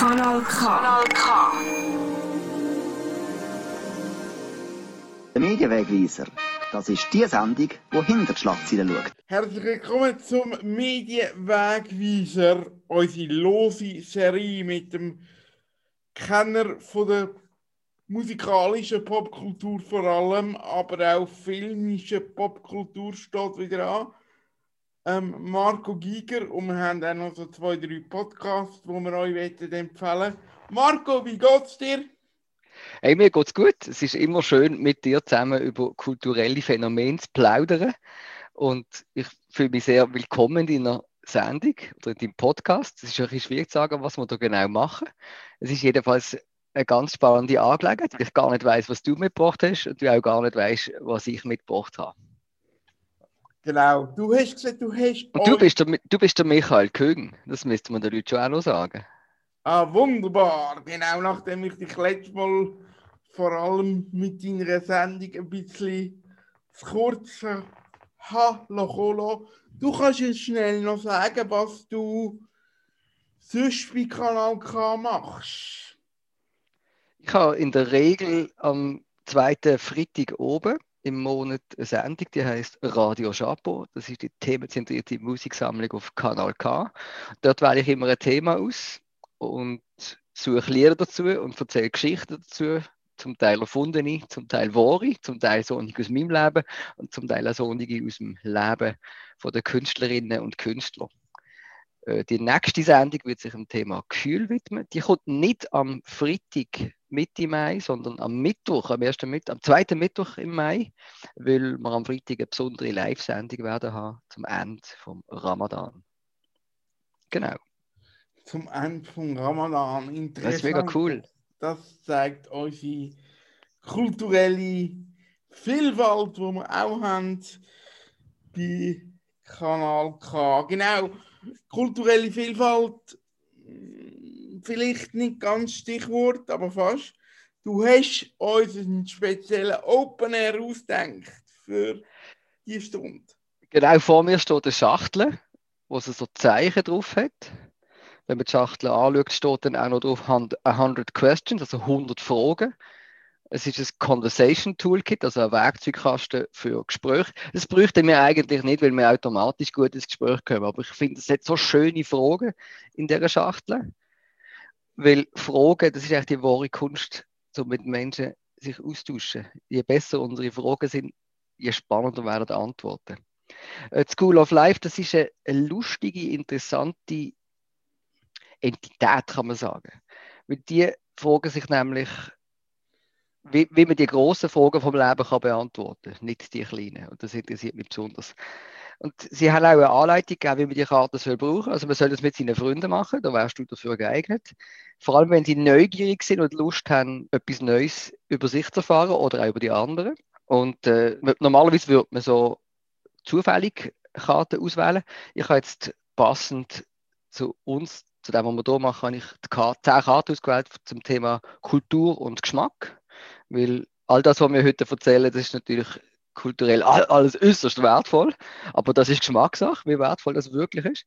Kanal K. Kanal K. Der Medienwegweiser. Das ist die Sendung, die hinter die Schlagzeilen schaut. Herzlich willkommen zum Medienwegweiser, unsere lose Serie mit dem Kenner von der musikalischen Popkultur vor allem, aber auch filmische Popkultur steht wieder an. Ähm, Marco Giger und wir haben auch noch so zwei, drei Podcasts, die wir euch empfehlen. Marco, wie geht's dir? Hey, mir geht's gut. Es ist immer schön, mit dir zusammen über kulturelle Phänomene zu plaudern. Und ich fühle mich sehr willkommen in deiner Sendung oder in deinem Podcast. Es ist ein bisschen schwierig zu sagen, was wir da genau machen. Es ist jedenfalls eine ganz spannende Angelegenheit, weil ich gar nicht weiß, was du mitgebracht hast und du auch gar nicht weißt, was ich mitgebracht habe. Genau, du hast gesagt, du hast. Und du bist, der, du bist der Michael Kögen, das müsste man den Leuten schon auch noch sagen. Ah, wunderbar. Genau, nachdem ich dich letztes Mal vor allem mit deiner Sendung ein bisschen zu kurz Kolo. Du kannst jetzt schnell noch sagen, was du sonst bei Kanal K machst. Ich habe in der Regel am zweiten Freitag oben im Monat eine Sendung, die heißt Radio Chapeau. Das ist die themenzentrierte Musiksammlung auf Kanal K. Dort wähle ich immer ein Thema aus und suche Lieder dazu und erzähle Geschichten dazu. Zum Teil erfundene, zum Teil wahre, zum Teil sonnig aus meinem Leben und zum Teil auch sonnige aus dem Leben der Künstlerinnen und Künstler. Äh, die nächste Sendung wird sich dem Thema Kühl widmen. Die kommt nicht am Freitag Mitte Mai, sondern am Mittwoch, am ersten Mittwoch, am zweiten Mittwoch im Mai, weil wir am Freitag eine besondere Live-Sendung werden haben zum Ende vom Ramadan. Genau. Zum Ende vom Ramadan. Interessant. Das ist mega cool. Das zeigt unsere kulturelle Vielfalt, die wir auch haben bei Kanal K. Genau, kulturelle Vielfalt vielleicht nicht ganz Stichwort, aber fast. Du hast uns einen speziellen Open Air ausgedacht für die Stunde. Genau, vor mir steht eine Schachtel, wo sie so Zeichen drauf hat. Wenn man die Schachtel anschaut, steht dann auch noch drauf 100 Questions, also 100 Fragen. Es ist ein Conversation Toolkit, also ein Werkzeugkasten für Gespräche. Das bräuchten wir eigentlich nicht, weil wir automatisch gut ins Gespräch kommen. Aber ich finde, es hat so schöne Fragen in dieser Schachtel. Weil Fragen, das ist eigentlich die wahre Kunst, so mit Menschen sich austauschen. Je besser unsere Fragen sind, je spannender werden die Antworten. Äh, die School of Life, das ist eine, eine lustige, interessante Entität, kann man sagen. Weil die fragen sich nämlich, wie, wie man die großen Fragen vom Leben kann beantworten kann, nicht die kleinen. Und das interessiert mich besonders. Und sie haben auch eine Anleitung gegeben, wie man die Karte soll brauchen Also man soll das mit seinen Freunden machen, da wärst du dafür geeignet. Vor allem, wenn sie neugierig sind und Lust haben, etwas Neues über sich zu erfahren oder auch über die anderen. Und äh, normalerweise würde man so zufällig Karten auswählen. Ich habe jetzt passend zu uns, zu dem, was wir hier machen, habe ich die Karte, 10 Karten ausgewählt zum Thema Kultur und Geschmack. Weil all das, was wir heute erzählen, das ist natürlich kulturell alles äußerst wertvoll, aber das ist Geschmackssache, wie wertvoll das wirklich ist.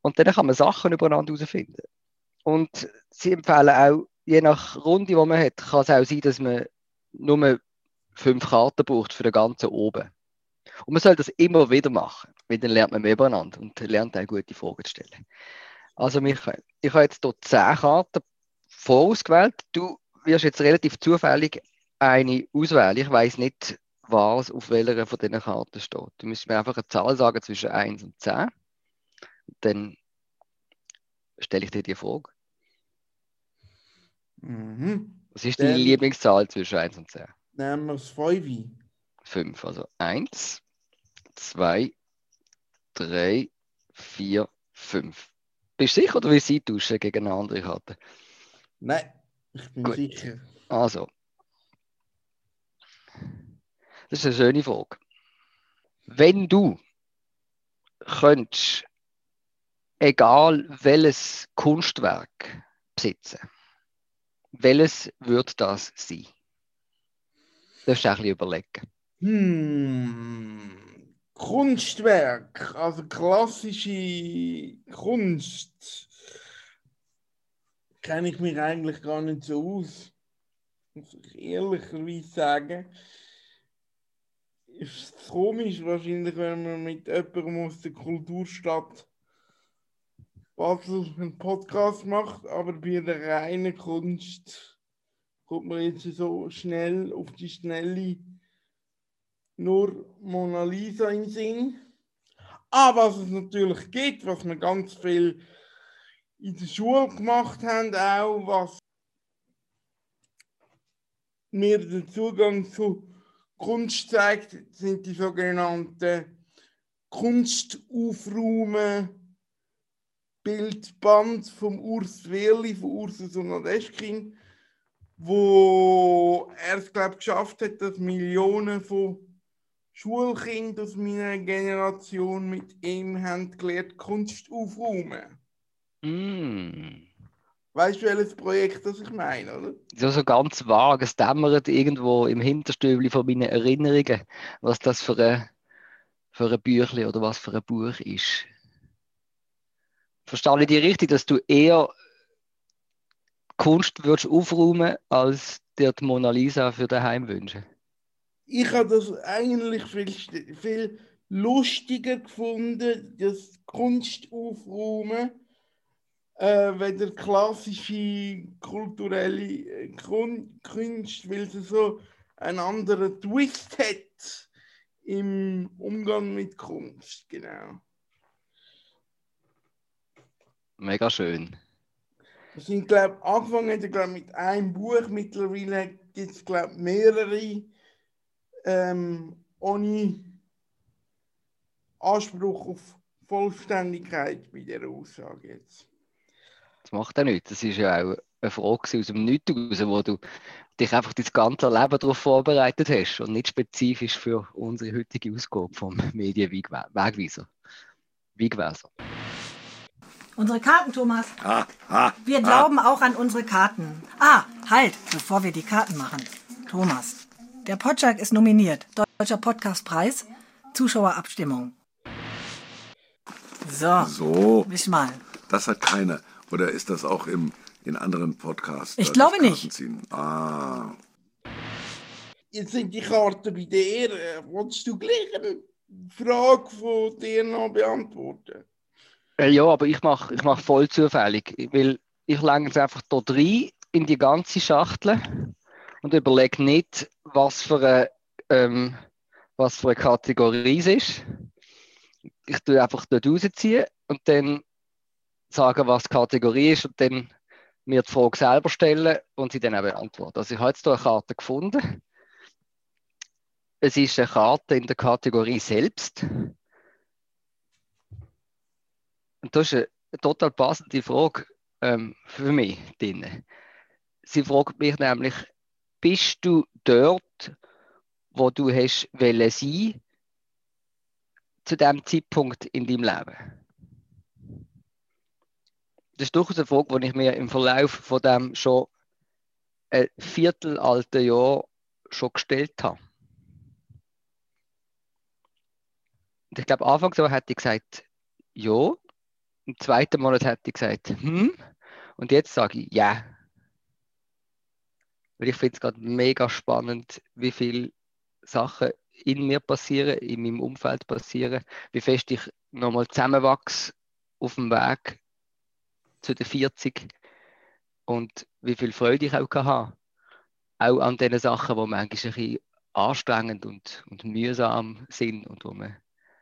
Und dann kann man Sachen übereinander herausfinden. Und sie empfehlen auch, je nach Runde, die man hat, kann es auch sein, dass man nur fünf Karten braucht für den ganzen oben. Und man soll das immer wieder machen, weil dann lernt man mehr übereinander und lernt auch gute Fragen zu stellen. Also Michael, ich habe jetzt hier zehn Karten vorausgewählt. Du wirst jetzt relativ zufällig eine auswählen. Ich weiß nicht, was auf welcher von diesen Karten steht. Du müsstest mir einfach eine Zahl sagen zwischen 1 und 10. Und dann stelle ich dir die Frage. Mhm. Was ist deine Lieblingszahl zwischen 1 und 10? Nehmen wir das 5. 5. Also 1, 2, 3, 4, 5. Bist du sicher oder willst du tauschen gegen eine andere Karte? Nein, ich bin Gut. sicher. Also, das ist eine schöne Frage. Wenn du könntest, egal welches Kunstwerk besitzen, welches würde das sein? Das du ein bisschen überlegen. Hm, Kunstwerk, also klassische Kunst. Kenne ich mich eigentlich gar nicht so aus. Muss ich ehrlicherweise sagen. Ist es komisch wahrscheinlich, wenn man mit jemandem aus der Kulturstadt Basel einen Podcast macht, aber bei der reinen Kunst kommt man jetzt so schnell auf die Schnelle nur Mona Lisa in Sinn. Aber was es natürlich gibt, was wir ganz viel in der Schule gemacht haben, auch was mir den Zugang zu Kunst zeigt, sind die sogenannten Kunstaufruhmen Bildband vom Urs Wehrli, von Ursus und Nadeschkin, wo er es, glaube geschafft hat, dass Millionen von Schulkinder aus meiner Generation mit ihm haben gelernt, Kunst aufräumen. Mm. Weißt du, welches Projekt das ich meine, oder? So, so ganz vag, es dämmert irgendwo im Hinterstübli von meinen Erinnerungen, was das für ein, für ein Büchlein oder was für ein Buch ist. Verstehe ich dich richtig, dass du eher Kunst würdest aufräumen, als dir die Mona Lisa für daheim wünschen? Ich habe das eigentlich viel, viel lustiger gefunden, das Kunst aufräumen, äh, wenn der klassische kulturelle äh, Kun- Kunst, weil sie so einen anderen Twist hat im Umgang mit Kunst, genau. Mega schön. Das sind, glaube angefangen hat glaub, mit einem Buch, mittlerweile gibt es, glaube mehrere, ähm, ohne Anspruch auf Vollständigkeit bei der Aussage jetzt. Das macht ja nichts. Das ist ja auch eine Frage aus dem Nichts raus, wo du dich einfach das ganze Leben darauf vorbereitet hast und nicht spezifisch für unsere heutige Ausgabe vom Medienwegweiser. Wegweiser. Unsere Karten, Thomas. Ah, ah, Wir glauben auch an unsere Karten. Ah, halt, bevor wir die Karten machen. Thomas, der Potschak ist nominiert. Deutscher Podcastpreis, Zuschauerabstimmung. So, so, wisch mal. das hat keiner. Oder ist das auch im, in anderen Podcasts? Ich glaube nicht. Ah, Jetzt sind die Karten bei dir. Wolltest du gleich eine Frage von dir noch beantworten? Äh, Ja, aber ich mache ich mach voll zufällig, weil ich lege es einfach dort rein in die ganze Schachtel und überlege nicht, was für eine, ähm, was für eine Kategorie es ist. Ich tue einfach dort rausziehen und dann sagen, was die Kategorie ist und dann mir die Frage selber stellen und sie dann auch beantworten. Also ich habe jetzt hier eine Karte gefunden. Es ist eine Karte in der Kategorie selbst. Und das ist eine total passende Frage ähm, für mich drin. Sie fragt mich nämlich, bist du dort, wo du hast wollen sein, zu dem Zeitpunkt in deinem Leben? Das ist durchaus eine Frage, die ich mir im Verlauf von dem schon ein Viertel alten Jahr schon gestellt habe. Und ich glaube, anfangs hätte ich gesagt, ja. Im zweiten Monat hätte ich gesagt, hm. Und jetzt sage ich, ja. Weil ich finde es gerade mega spannend, wie viele Sachen in mir passieren, in meinem Umfeld passieren, wie fest ich nochmal zusammenwachse auf dem Weg zu den 40 und wie viel Freude ich auch habe. Auch an den Sachen, die manchmal ein bisschen anstrengend und, und mühsam sind und wo man,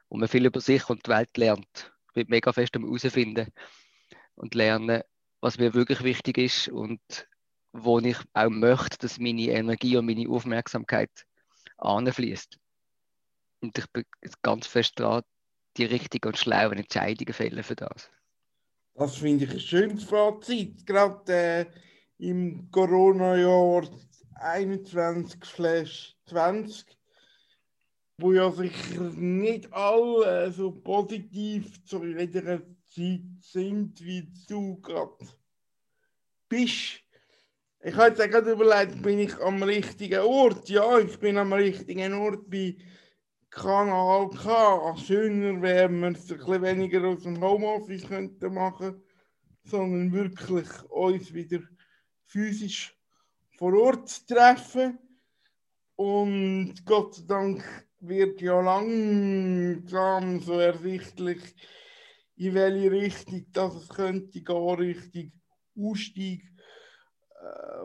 wo man viel über sich und die Welt lernt. Ich bin mega fest am herausfinden und lernen, was mir wirklich wichtig ist und wo ich auch möchte, dass meine Energie und meine Aufmerksamkeit anfließt. Und ich bin ganz fest dran, die richtigen und schlauen Entscheidungen fällen für das. Das finde ich ein schönes Fazit. Gerade äh, im Corona-Jahr 21/20, wo ja sicher nicht alle so positiv zu jeder Zeit sind, wie du gerade bist. Ich habe jetzt gerade überlegt, bin ich am richtigen Ort? Ja, ich bin am richtigen Ort bei Kanal K. Schöner wäre, wenn wir es ein bisschen weniger aus dem Homeoffice könnten machen sondern wirklich uns wieder physisch vor Ort treffen. Und Gott sei Dank wird ja langsam so ersichtlich, in welche Richtung dass es könnte gehen, Richtung Ausstieg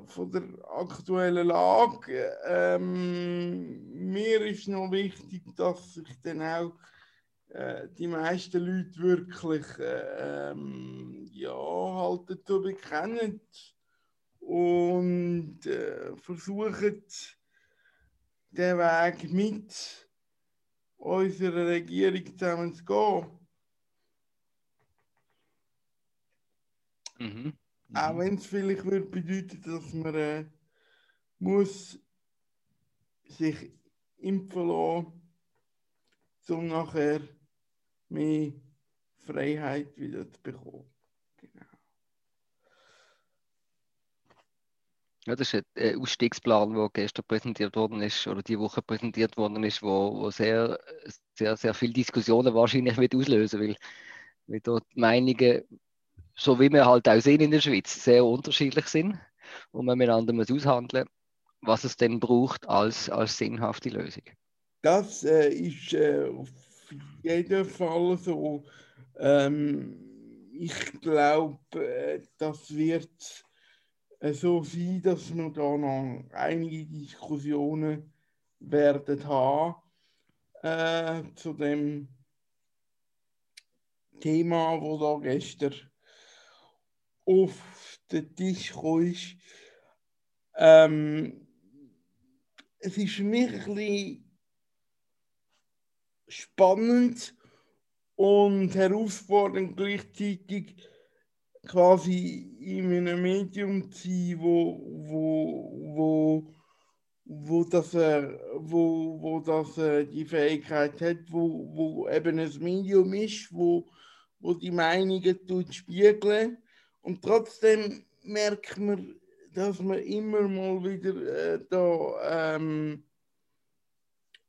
von der aktuellen Lage. Ähm, mir ist noch wichtig, dass sich dann auch äh, die meisten Leute wirklich äh, ähm, ja, halt dazu bekennen und äh, versuchen, den Weg mit unserer Regierung zusammen zu gehen. Mhm. Auch Mhm. wenn es vielleicht würde bedeuten, dass man äh, muss sich impfen lassen, um nachher mehr Freiheit wieder zu bekommen. Genau. Ja, das ist ein äh, Ausstiegsplan, der gestern präsentiert worden ist oder die Woche präsentiert worden ist, wo, wo sehr, sehr, sehr viele Diskussionen wahrscheinlich wird auslösen, weil, weil dort die Meinungen, so wie wir halt auch sehen in der Schweiz, sehr unterschiedlich sind und man miteinander muss aushandeln, was es denn braucht als, als sinnhafte Lösung. Das äh, ist äh, auf jeden Fall so. Ähm, ich glaube, äh, das wird äh, so sein, dass wir da noch einige Diskussionen werden haben äh, zu dem Thema, wo da gestern auf Tisch kam. ist. Ähm, es ist für mich ein bisschen spannend und herausfordernd gleichzeitig quasi in einem Medium zu sein, wo, wo, wo, wo das, äh, wo, wo das äh, die Fähigkeit hat, wo, wo eben ein Medium ist, wo, wo die Meinungen spiegeln und trotzdem merkt man, dass man immer mal wieder äh, da ähm,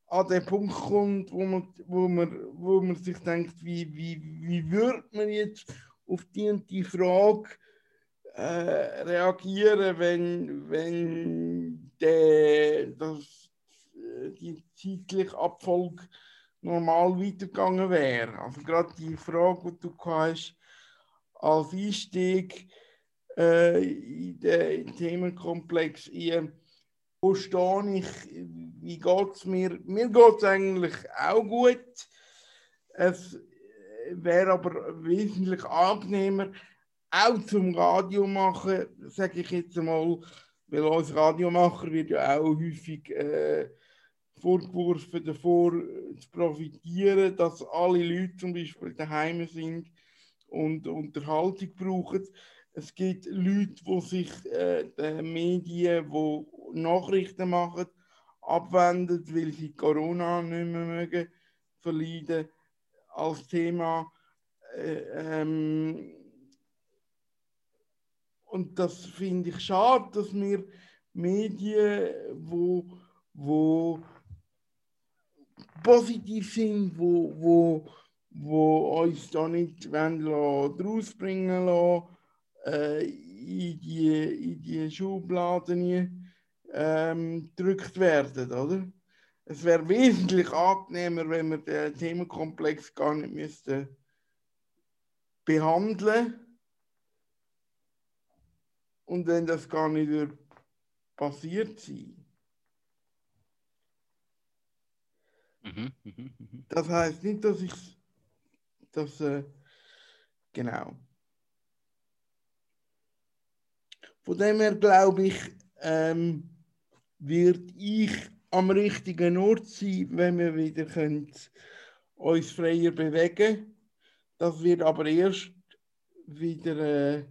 an den Punkt kommt, wo man, wo man, wo man sich denkt, wie, wie, wie würde man jetzt auf die und die Frage äh, reagieren, wenn, wenn der, das, äh, die zeitliche Abfolge normal weitergegangen wäre. Also gerade die Frage, die du hast, als Einstieg äh, in den Themenkomplex, in, wo stehe ich, wie geht es mir? Mir geht es eigentlich auch gut. Es wäre aber wesentlich angenehmer, auch zum Radio machen, sage ich jetzt mal, weil als Radiomacher wird ja auch häufig äh, vorgeworfen, davor zu profitieren, dass alle Leute zum Beispiel daheim sind und Unterhaltung brauchen. Es gibt Leute, die sich äh, den Medien, die Nachrichten machen, abwenden, weil sie Corona nicht mehr mögen, verleiden als Thema. Äh, ähm, und das finde ich schade, dass wir Medien, wo, wo positiv sind, wo, wo, wo uns da nicht wollen lassen, äh, in, die, in die Schubladen ähm, gedrückt werden, oder? Es wäre wesentlich angenehmer, wenn wir den Themenkomplex gar nicht müssten behandeln und wenn das gar nicht würde passiert sein. Mhm, mhm, mhm. Das heißt nicht, dass ich das äh, genau. Von dem her glaube ich, ähm, wird ich am richtigen Ort sein, wenn wir wieder können, uns freier bewegen. Das wird aber erst wieder äh,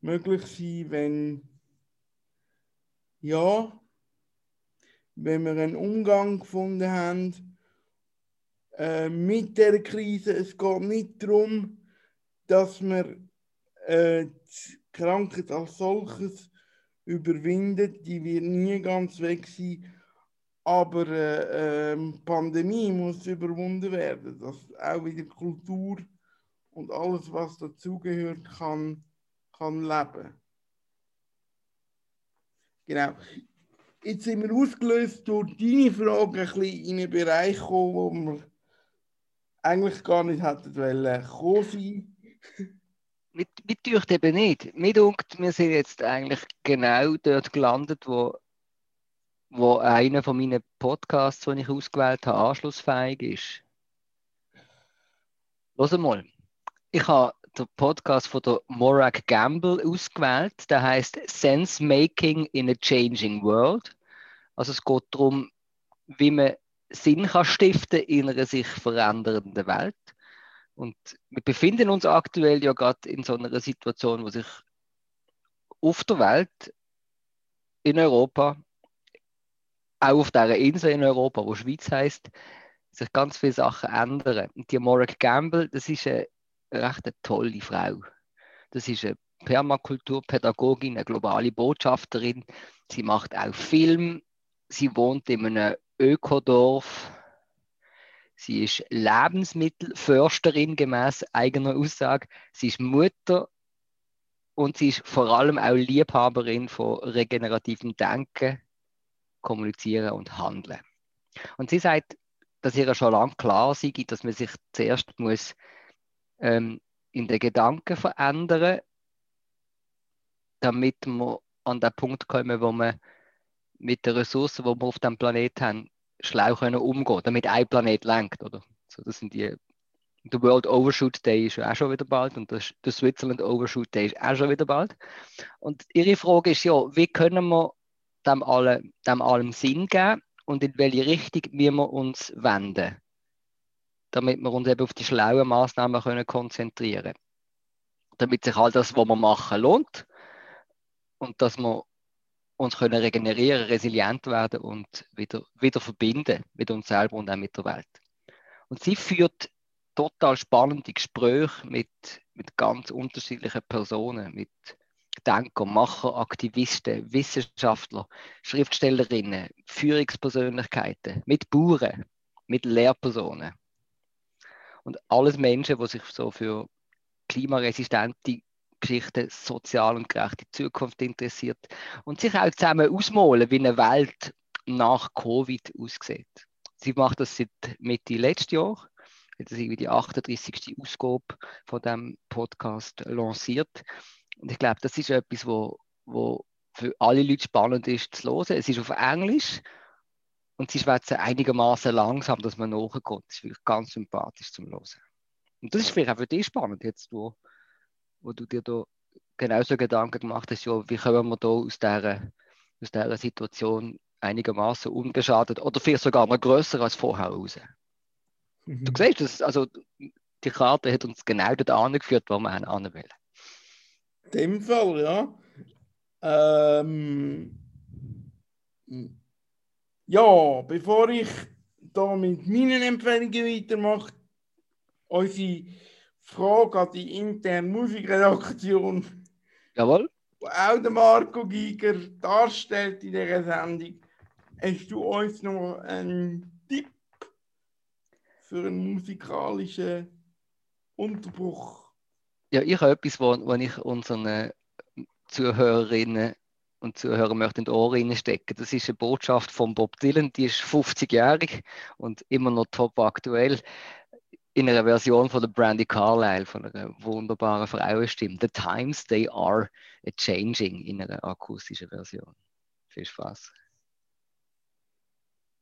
möglich sein, wenn ja, wenn wir einen Umgang gefunden haben äh, mit der Krise. Es geht nicht darum, dass wir äh, die Krankheit als solches überwinden. Die wird nie ganz weg sein. Aber äh, ähm, Pandemie muss überwunden werden, dass auch wieder Kultur und alles, was dazugehört, kann, kann leben. Genau. Jetzt sind wir ausgelöst durch deine Frage ein bisschen in einen Bereich gekommen, wo wir eigentlich gar nicht hätten wollen kommen sein. Mit, mit dürft eben nicht. Mir denkt, wir sind jetzt eigentlich genau dort gelandet, wo, wo einer von meinen Podcasts, den ich ausgewählt habe, anschlussfähig ist. Los mal. Ich habe den Podcast von der Morag Gamble ausgewählt. Der heißt Sense Making in a Changing World. Also es geht darum, wie man Sinn kann stiften in einer sich verändernden Welt. Und wir befinden uns aktuell ja gerade in so einer Situation, wo sich auf der Welt, in Europa, auch auf dieser Insel in Europa, wo Schweiz heißt, sich ganz viele Sachen ändern. Und die Morag Gamble, das ist eine recht tolle Frau. Das ist eine Permakulturpädagogin, eine globale Botschafterin. Sie macht auch Film. Sie wohnt in einem Ökodorf. Sie ist Lebensmittelförsterin gemäß eigener Aussage. Sie ist Mutter und sie ist vor allem auch Liebhaberin von regenerativem Denken, Kommunizieren und Handeln. Und sie sagt, dass ihr schon lange klar sei, dass man sich zuerst muss ähm, in den Gedanken verändern, damit wir an den Punkt kommen, wo wir mit den Ressourcen, die wir auf dem Planeten haben, schlau können umgehen, damit ein Planet lenkt, oder? So, das sind die. Der World Overshoot Day ist ja auch schon wieder bald und der, Switzerland Overshoot Day ist auch schon wieder bald. Und Ihre Frage ist ja, wie können wir dem, alle, dem allem Sinn geben und in welche Richtung wir uns wenden, damit wir uns eben auf die schlauen Maßnahmen können konzentrieren Damit sich all das, was wir machen, lohnt und dass wir uns können regenerieren, resilient werden und wieder, wieder verbinden mit uns selber und auch mit der Welt. Und sie führt total spannende Gespräche mit, mit ganz unterschiedlichen Personen, mit Denker, Macher, Aktivisten, Wissenschaftler, Schriftstellerinnen, Führungspersönlichkeiten, mit Bauern, mit Lehrpersonen. Und alles Menschen, die sich so für klimaresistente Geschichten, sozial und gerechte Zukunft interessiert und sich auch zusammen ausmalen, wie eine Welt nach Covid aussieht. Sie macht das seit Mitte letztes Jahr. Das ist die 38. Ausgabe von dem Podcast lanciert. Und ich glaube, das ist etwas, wo, wo für alle Leute spannend ist zu hören. Es ist auf Englisch und sie schwätzen einigermaßen langsam, dass man nachkommt. Das ist wirklich ganz sympathisch zum Hören. Und das ist vielleicht auch für dich spannend, jetzt, wo, wo du dir da genauso Gedanken gemacht hast, ja, wie kommen wir da aus dieser, aus dieser Situation einigermaßen ungeschadet oder vielleicht sogar noch größer als vorher raus. Mhm. Du siehst, das, also die Karte hat uns genau dort angeführt, wo wir hin wollen. In dem Fall, ja. Ähm, ja, bevor ich da mit meinen Empfehlungen weitermache, unsere Frage an die interne Musikredaktion. Jawohl. Wo auch der Marco Giger darstellt in dieser Sendung. Hast du uns noch einen Tipp für einen musikalischen Unterbruch? Ja, ich habe etwas, wo, wo ich unseren Zuhörerinnen und Zuhörern möchte in die Ohren stecken. Das ist eine Botschaft von Bob Dylan, die ist 50-jährig und immer noch top aktuell in einer Version von der Brandy Carlile, von einer wunderbaren Frauenstimme. The Times They Are Changing in einer akustischen Version. Viel Spaß.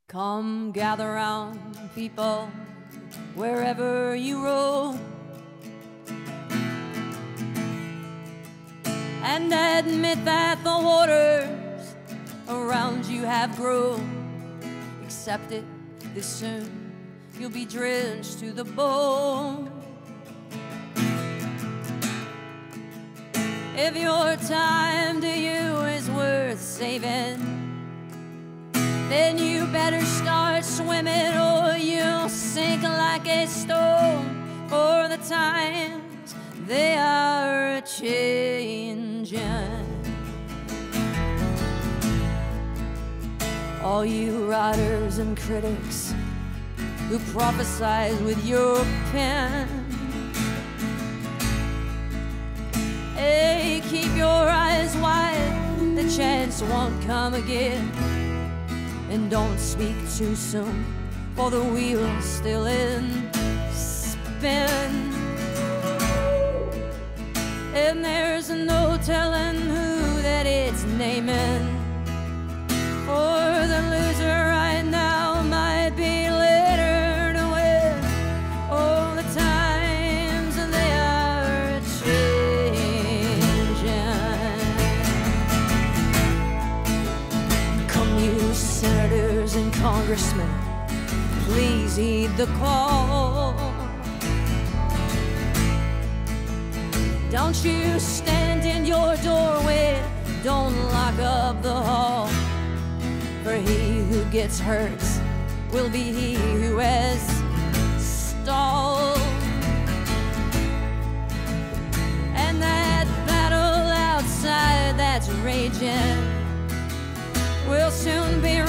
Come gather round, people, wherever you roam. And admit that the waters around you have grown. Accept it this soon you'll be drenched to the bone. If your time to you is worth saving, then you better start swimming or you'll sink like a stone. For the times they are changing. All you writers and critics who prophesies with your pen. Hey, keep your eyes wide, the chance won't come again. And don't speak too soon, for the wheel's still in spin. And there's no telling who that it's naming. For the loser right now congressmen, please heed the call. Don't you stand in your doorway, don't lock up the hall. For he who gets hurt will be he who has stalled. And that battle outside that's raging will soon be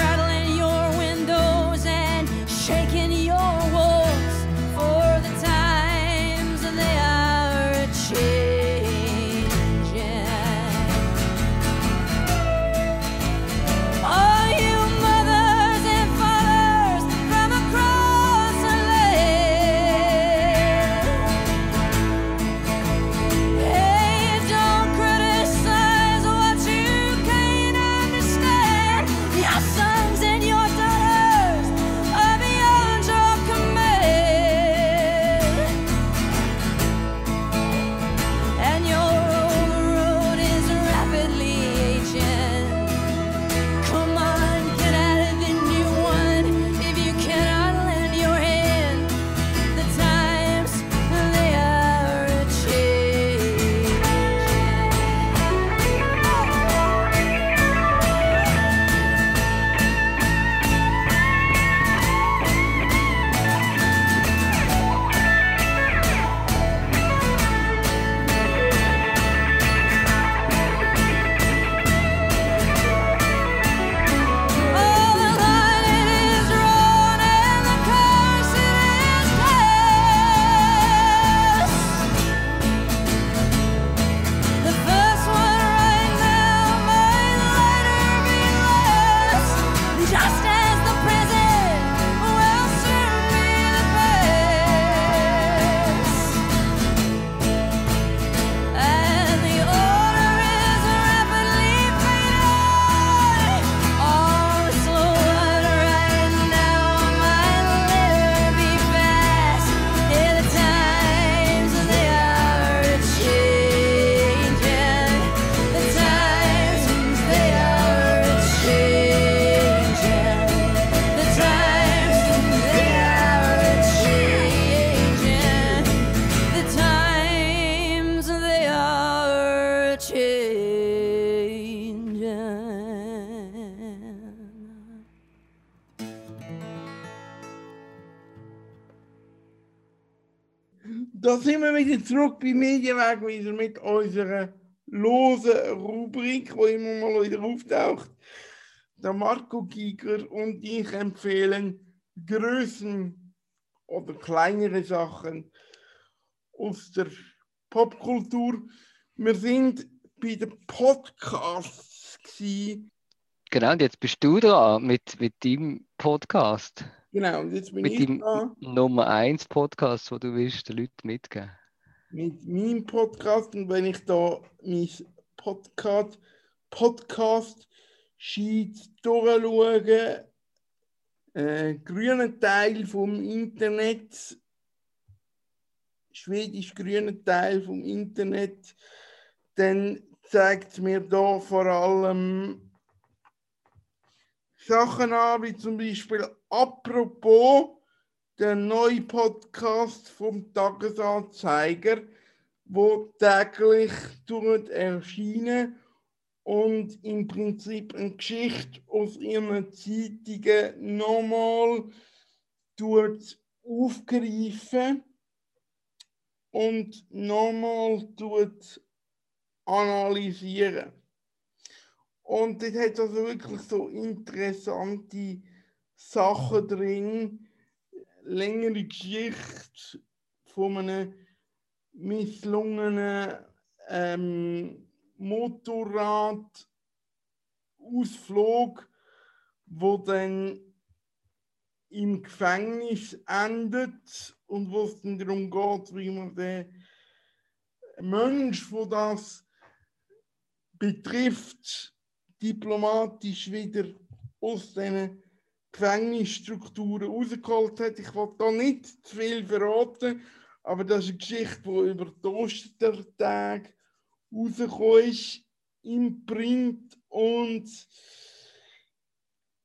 Da sind wir wieder zurück bei Medienwegweiser mit unserer losen Rubrik, die immer mal wieder auftaucht. Der Marco Giger und ich empfehlen Größen oder kleinere Sachen aus der Popkultur. Wir sind bei den Podcasts. Genau, und jetzt bist du dran mit, mit deinem Podcast. Genau, und jetzt bin Mit ich deinem da. Nummer 1 Podcast, wo du willst den Leuten mitgeben. mit meinem Podcast und wenn ich da mein Podcast, Podcast Sheet durchschaue, äh, grünen Teil vom Internet, schwedisch-grünen Teil vom Internet, dann zeigt mir da vor allem Sachen an, wie zum Beispiel apropos der neue Podcast vom Tagesanzeiger, wo täglich tut erscheinen und im Prinzip eine Geschichte aus ihren Zeitungen nochmal tut aufgreifen und nochmal tut analysieren. Und das hat also wirklich so interessante Sachen drin, längere Geschichte von einem misslungenen ähm, Motorradausflug, wo dann im Gefängnis endet und wo es dann darum geht, wie man den Mensch, wo das betrifft, diplomatisch wieder aus diesen Gefängnisstrukturen rausgeholt hat. Ich will da nicht zu viel verraten, aber das ist eine Geschichte, die über die Ostertage rausgekommen ist im Print und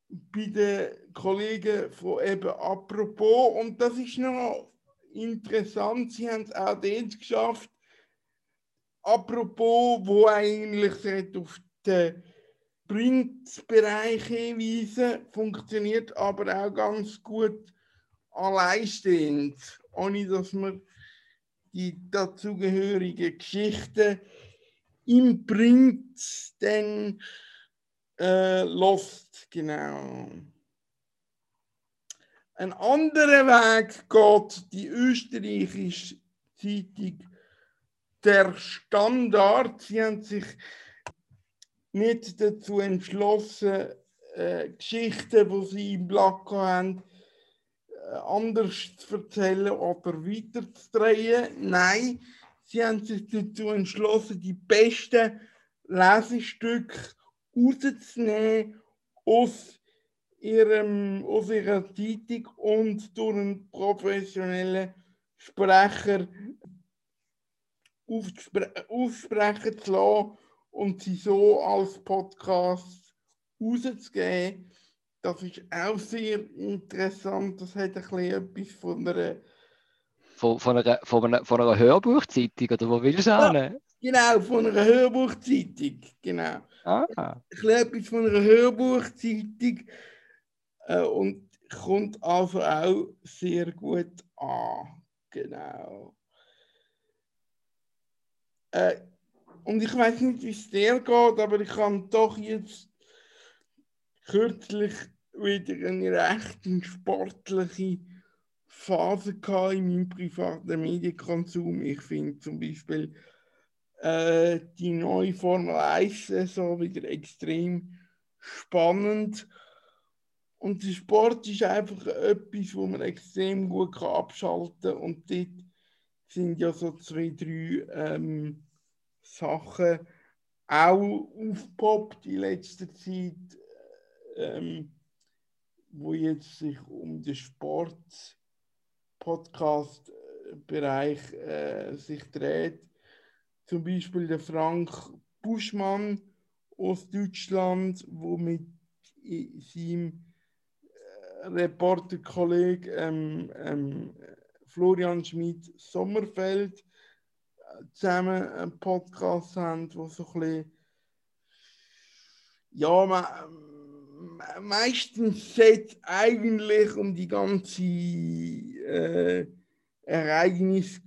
bei den Kollegen von eben apropos. Und das ist noch interessant, sie haben es auch dort geschafft, apropos, wo eigentlich auf den Printbereich hinweisen, funktioniert aber auch ganz gut alleinstehend, ohne dass man die dazugehörigen Geschichten im Print dann äh, lost, genau. Ein anderer Weg geht die österreichische Zeitung Der Standard. Sie haben sich nicht dazu entschlossen, äh, Geschichten, die sie im Blatt haben, äh, anders zu erzählen oder weiterzudrehen. Nein, sie haben sich dazu entschlossen, die besten Lesestücke rauszunehmen aus, ihrem, aus ihrer Zeitung und durch einen professionellen Sprecher aussprechen zu lassen und sie so als Podcast rauszugeben. Das ist auch sehr interessant. Das hat ein bisschen etwas von einer. Von, von, einer, von, einer, von einer Hörbuchzeitung, oder wo willst du Ja. hin? Genau, von einer Hörbuchzeitung. Genau. Ah, Ein bisschen etwas von einer Hörbuchzeitung. Äh, und kommt also auch sehr gut an. Genau. Äh, und ich weiß nicht, wie es dir geht, aber ich habe doch jetzt kürzlich wieder eine recht sportliche Phase gehabt in meinem privaten Medienkonsum. Ich finde zum Beispiel äh, die neue Formel 1-Saison wieder extrem spannend. Und der Sport ist einfach etwas, wo man extrem gut abschalten kann. Und dort sind ja so zwei, drei ähm, Sachen auch aufgepoppt in letzter Zeit, ähm, wo jetzt sich um den Sport-Podcast-Bereich äh, sich dreht. Zum Beispiel der Frank Buschmann aus Deutschland, wo mit seinem äh, Reporterkollege ähm, ähm, Florian Schmidt Sommerfeld zusammen einen Podcast haben, wo so ein bisschen ja, me- meistens geht eigentlich um die ganze äh, Ereignis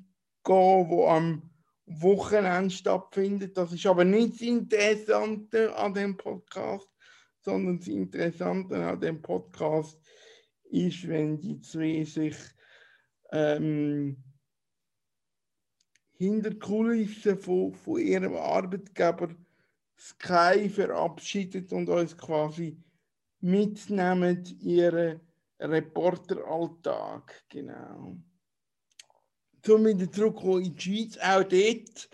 gehen, wo am Wochenende stattfindet. Das ist aber nicht das Interessante an dem Podcast, sondern das Interessante an dem Podcast ist, wenn die zwei sich ähm, hinter Kulissen von, von ihrem Arbeitgeber Sky verabschiedet und uns quasi mitnehmen ihren Reporteralltag. Genau. Zum wieder zurückkommen in die Schweiz, auch dort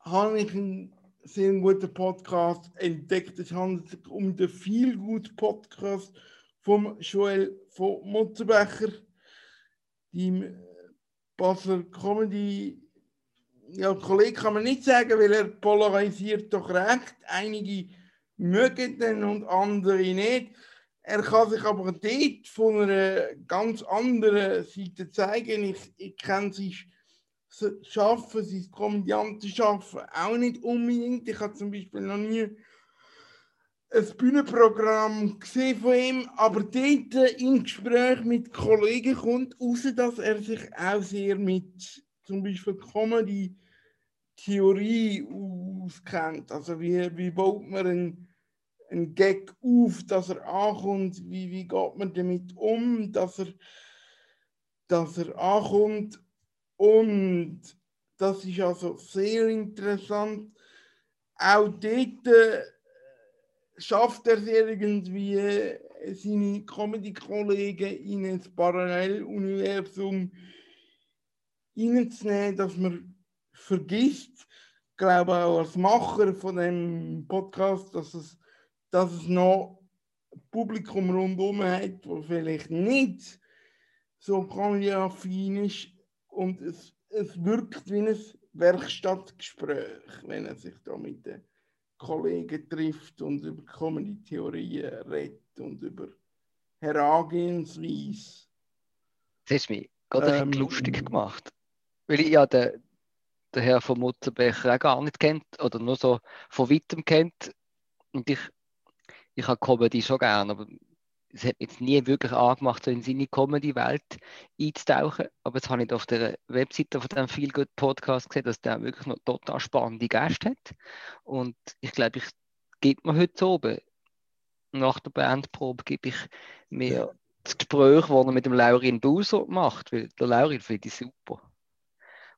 habe ich einen sehr guten Podcast entdeckt. Es handelt sich um den Feelgood Podcast vom Joel von Mutzenbecher, dem Basler Comedy ja, Kollege kann man nicht sagen, weil er polarisiert doch recht. Einige mögen den und andere nicht. Er kann sich aber dort von einer ganz anderen Seite zeigen. Ich, ich kenne sein Schaffen, sein Komödiantenschaffen auch nicht unbedingt. Ich habe zum Beispiel noch nie ein Bühnenprogramm gesehen von ihm, aber dort im Gespräch mit Kollegen kommt raus, dass er sich auch sehr mit zum Beispiel Comedy Theorie auskennt. Also wie, wie baut man einen, einen Gag auf, dass er ankommt, wie, wie geht man damit um, dass er, dass er ankommt und das ist also sehr interessant. Auch dort äh, schafft er es irgendwie, seine Comedy-Kollegen in ein Paralleluniversum hineinzunehmen, dass man vergisst, ich glaube auch als Macher von dem Podcast, dass es, dass es noch Publikum rundherum hat, das vielleicht nicht so comedy-affin ist. Und es, es wirkt wie ein Werkstattgespräch, wenn er sich da mit den Kollegen trifft und über Comedy-Theorien redet und über Herangehensweise. Das hast mich gerade Ähm, lustig gemacht. Weil ich ja den, den Herrn von Mutterbecher auch gar nicht kennt oder nur so von weitem kennt. Und ich, ich habe Comedy schon gern, aber es hat mich jetzt nie wirklich angemacht, so in seine Comedy-Welt einzutauchen. Aber jetzt habe ich auf der Webseite von dem Feel Good Podcast gesehen, dass der wirklich noch total spannende Gäste hat. Und ich glaube, ich gebe mir heute oben, nach der Bandprobe, gebe ich mir das Gespräch, das er mit dem Laurin Buser macht, weil der Laurin finde ich super.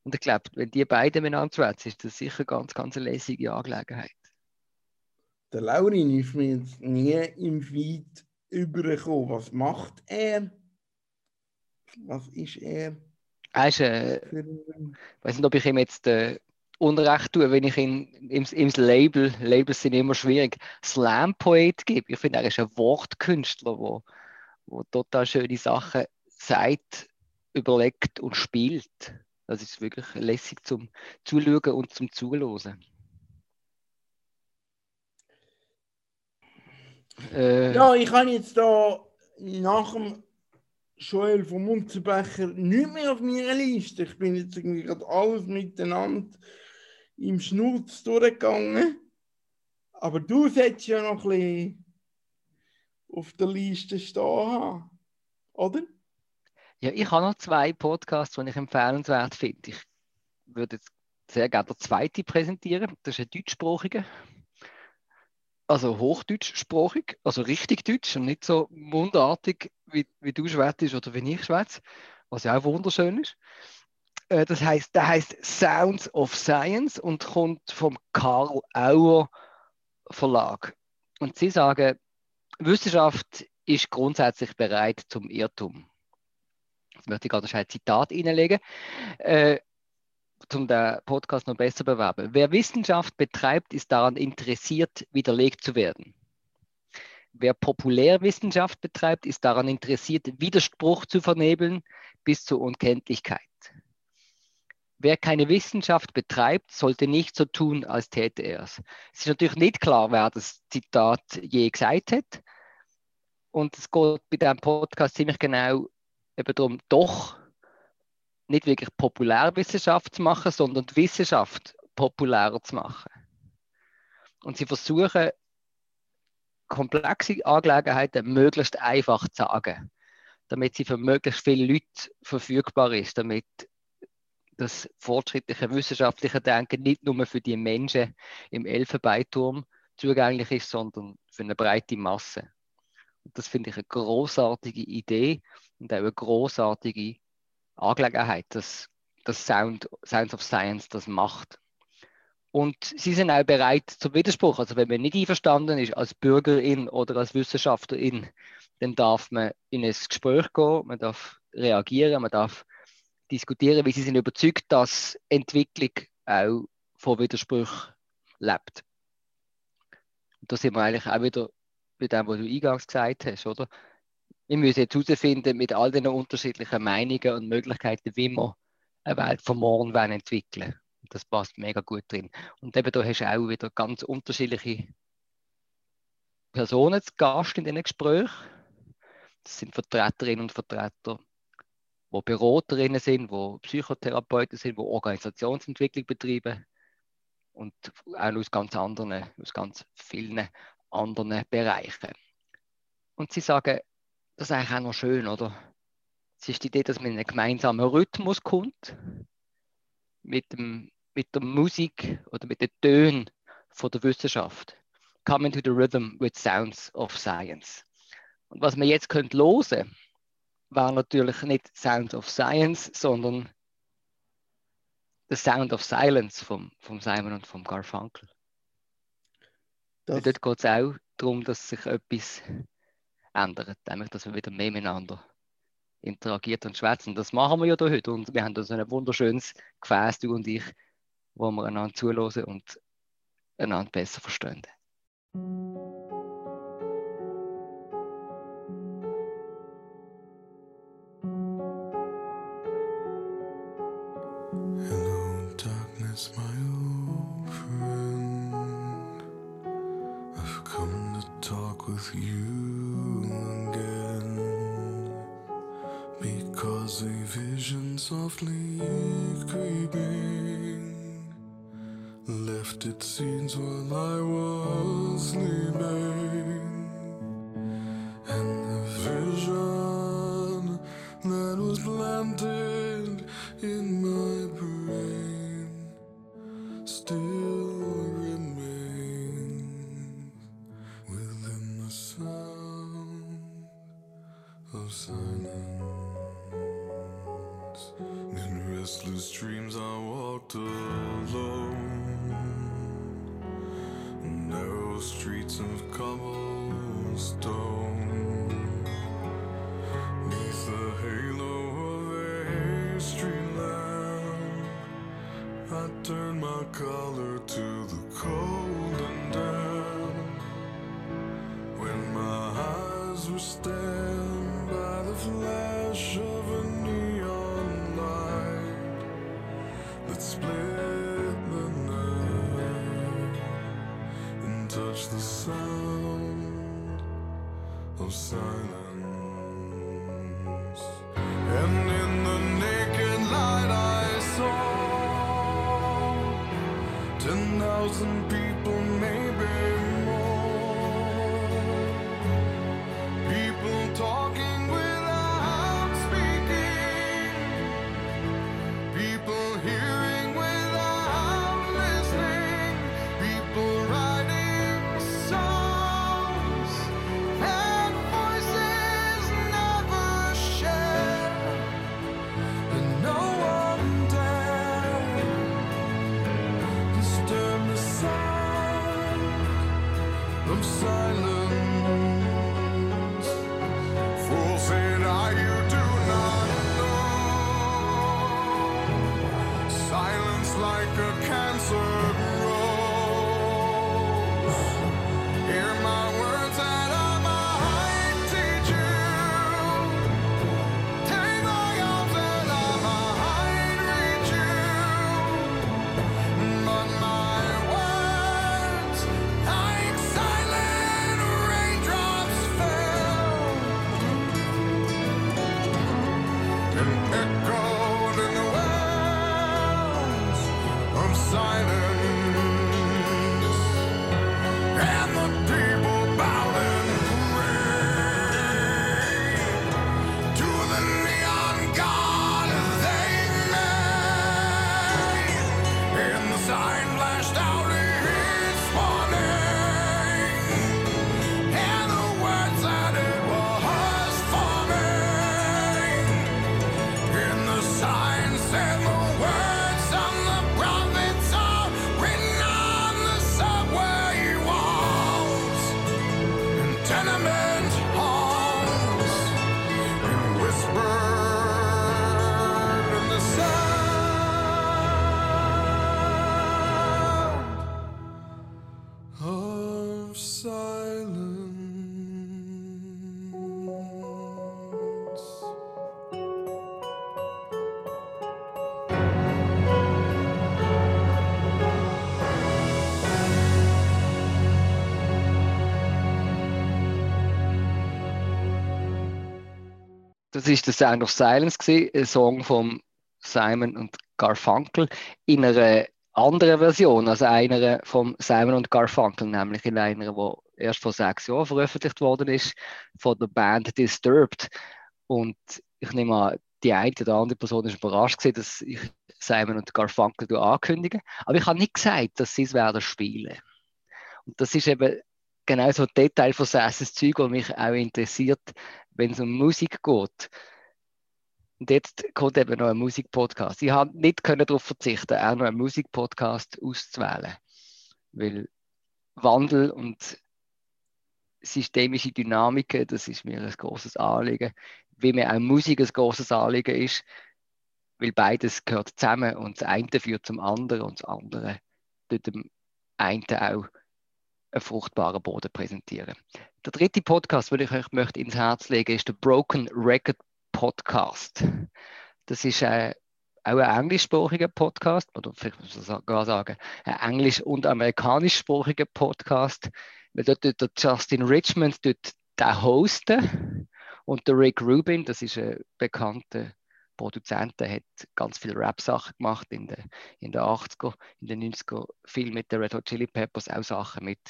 Und ich glaube, wenn die beiden miteinander schwätzen, ist das sicher ganz, ganz eine lässige Angelegenheit. Der Laurin ist mir jetzt nie im Feed übergekommen. Was macht er? Was ist er? Er ist, äh, ich weiß nicht, ob ich ihm jetzt äh, Unrecht tue, wenn ich ihn im, im Label, Labels sind immer schwierig, Slam-Poet gebe. Ich finde, er ist ein Wortkünstler, wo, wo total schöne Sachen sagt, überlegt und spielt. Das ist wirklich lässig zum Zuschauen und zum Zuhören. Äh, Ja, ich habe jetzt da nach dem Joel von Munzenbecher nicht mehr auf meiner Liste. Ich bin jetzt irgendwie gerade alles miteinander im Schnurz durchgegangen. Aber du solltest ja noch ein bisschen auf der Liste stehen haben. Oder? Ja, ich habe noch zwei Podcasts, die ich empfehlenswert finde. Ich würde jetzt sehr gerne den zweiten präsentieren. Das ist ein deutschsprachiger. Also hochdeutschsprachig, also richtig deutsch und nicht so mundartig, wie, wie du schwätzt oder wie ich schwätze, was ja auch wunderschön ist. Äh, Das heißt, der heißt Sounds of Science und kommt vom Karl Auer Verlag. Und sie sagen, Wissenschaft ist grundsätzlich bereit zum Irrtum. Jetzt möchte ich gerade ein Zitat reinlegen, äh, um den Podcast noch besser bewerben. Wer Wissenschaft betreibt, ist daran interessiert, widerlegt zu werden. Wer Populärwissenschaft betreibt, ist daran interessiert, Widerspruch zu vernebeln bis zur Unkenntlichkeit. Wer keine Wissenschaft betreibt, sollte nicht so tun, als täte er es. Es ist natürlich nicht klar, wer das Zitat je gesagt hat. Und es geht bei diesem Podcast ziemlich genau eben darum, doch nicht wirklich Populärwissenschaft zu machen, sondern die Wissenschaft populärer zu machen. Und sie versuchen, komplexe Angelegenheiten möglichst einfach zu sagen, damit sie für möglichst viele Leute verfügbar ist, damit das fortschrittliche wissenschaftliche Denken nicht nur für die Menschen im Elfenbeinturm zugänglich ist, sondern für eine breite Masse. Und das finde ich eine großartige Idee und auch eine großartige Angelegenheit, dass das Sound, Sounds of Science das macht. Und sie sind auch bereit zum Widerspruch. Also wenn man nicht einverstanden ist als Bürgerin oder als Wissenschaftlerin, dann darf man in ein Gespräch gehen, man darf reagieren, man darf diskutieren, wie sie sind überzeugt, dass Entwicklung auch von Widerspruch lebt. Und da sind wir eigentlich auch wieder bei dem, was du eingangs gesagt hast, oder? Wir müssen jetzt herausfinden, mit all den unterschiedlichen Meinungen und Möglichkeiten, wie wir eine Welt von morgen entwickeln Und das passt mega gut drin. Und eben da hast du auch wieder ganz unterschiedliche Personen zu Gast in diesen Gesprächen. Das sind Vertreterinnen und Vertreter, die Beraterinnen sind, die Psychotherapeuten sind, die Organisationsentwicklung betreiben und auch aus ganz anderen, aus ganz vielen anderen Bereichen. Und sie sagen, das ist eigentlich auch noch schön, oder? Es ist die Idee, dass man in einen gemeinsamen Rhythmus kommt, mit, dem, mit der Musik oder mit den Tönen von der Wissenschaft. Come into the rhythm with sounds of science. Und was man jetzt könnte hören, war natürlich nicht Sounds of Science, sondern The Sound of Silence vom, vom Simon und vom Garfunkel. Das, Und dort geht es auch darum, dass sich etwas ändert, nämlich dass wir wieder mehr miteinander interagiert und schwätzen. Das machen wir ja da heute und wir haben da so ein wunderschönes Gefäß, du und ich, wo wir einander zuhören und einander besser verstehen. Softly creeping left its seeds while I was sleeping. And touched the sound of silence. Das ist der Sound of Silence, gewesen, ein Song von Simon und Garfunkel in einer anderen Version, also einer von Simon und Garfunkel, nämlich in einer, die erst vor sechs Jahren veröffentlicht worden ist, von der Band Disturbed. Und ich nehme an, die eine oder andere Person ist überrascht gewesen, dass ich Simon und Garfunkel ankündige. Aber ich habe nicht gesagt, dass sie es werden spielen. Und das ist eben genau so ein Detail von Sasses Zeug, das mich auch interessiert, wenn es um Musik geht. Und jetzt kommt eben noch ein Musikpodcast. Ich habe nicht können darauf verzichten, auch noch einen Musikpodcast auszuwählen, weil Wandel und systemische Dynamiken, das ist mir ein großes Anliegen, wie mir auch Musik ein großes Anliegen ist, weil beides gehört zusammen und das eine führt zum anderen und das andere tut dem einen auch fruchtbaren Boden präsentieren. Der dritte Podcast, den ich euch möchte ins Herz legen, ist der Broken Record Podcast. Das ist äh, auch ein englischsprachiger Podcast, oder vielleicht muss man sogar sagen, ein englisch- und amerikanischsprachiger Podcast. Weil dort der Justin Richmond dort den hosten und der Rick Rubin, das ist ein bekannter Produzent, der hat ganz viele Rap-Sachen gemacht in den, in den 80er, in den 90er, viel mit den Red Hot Chili Peppers, auch Sachen mit,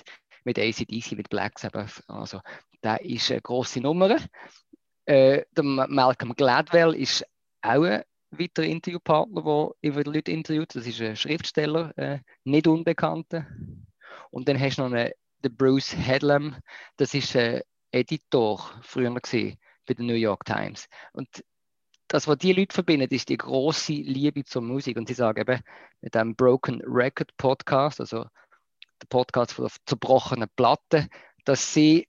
mit ACDC, mit Black Sabbath. Also, der ist eine grosse Nummer. Äh, der Malcolm Gladwell ist auch ein weiterer Interviewpartner, der immer wieder Leute interviewt. Das ist ein Schriftsteller, äh, nicht unbekannter. Und dann hast du noch einen, den Bruce Hedlem, das ist ein Editor früher gewesen, bei der New York Times. Und das, was die Leute verbindet, ist die große Liebe zur Musik. Und sie sagen eben mit einem Broken Record Podcast, also der Podcast von der zerbrochenen Platte, dass sie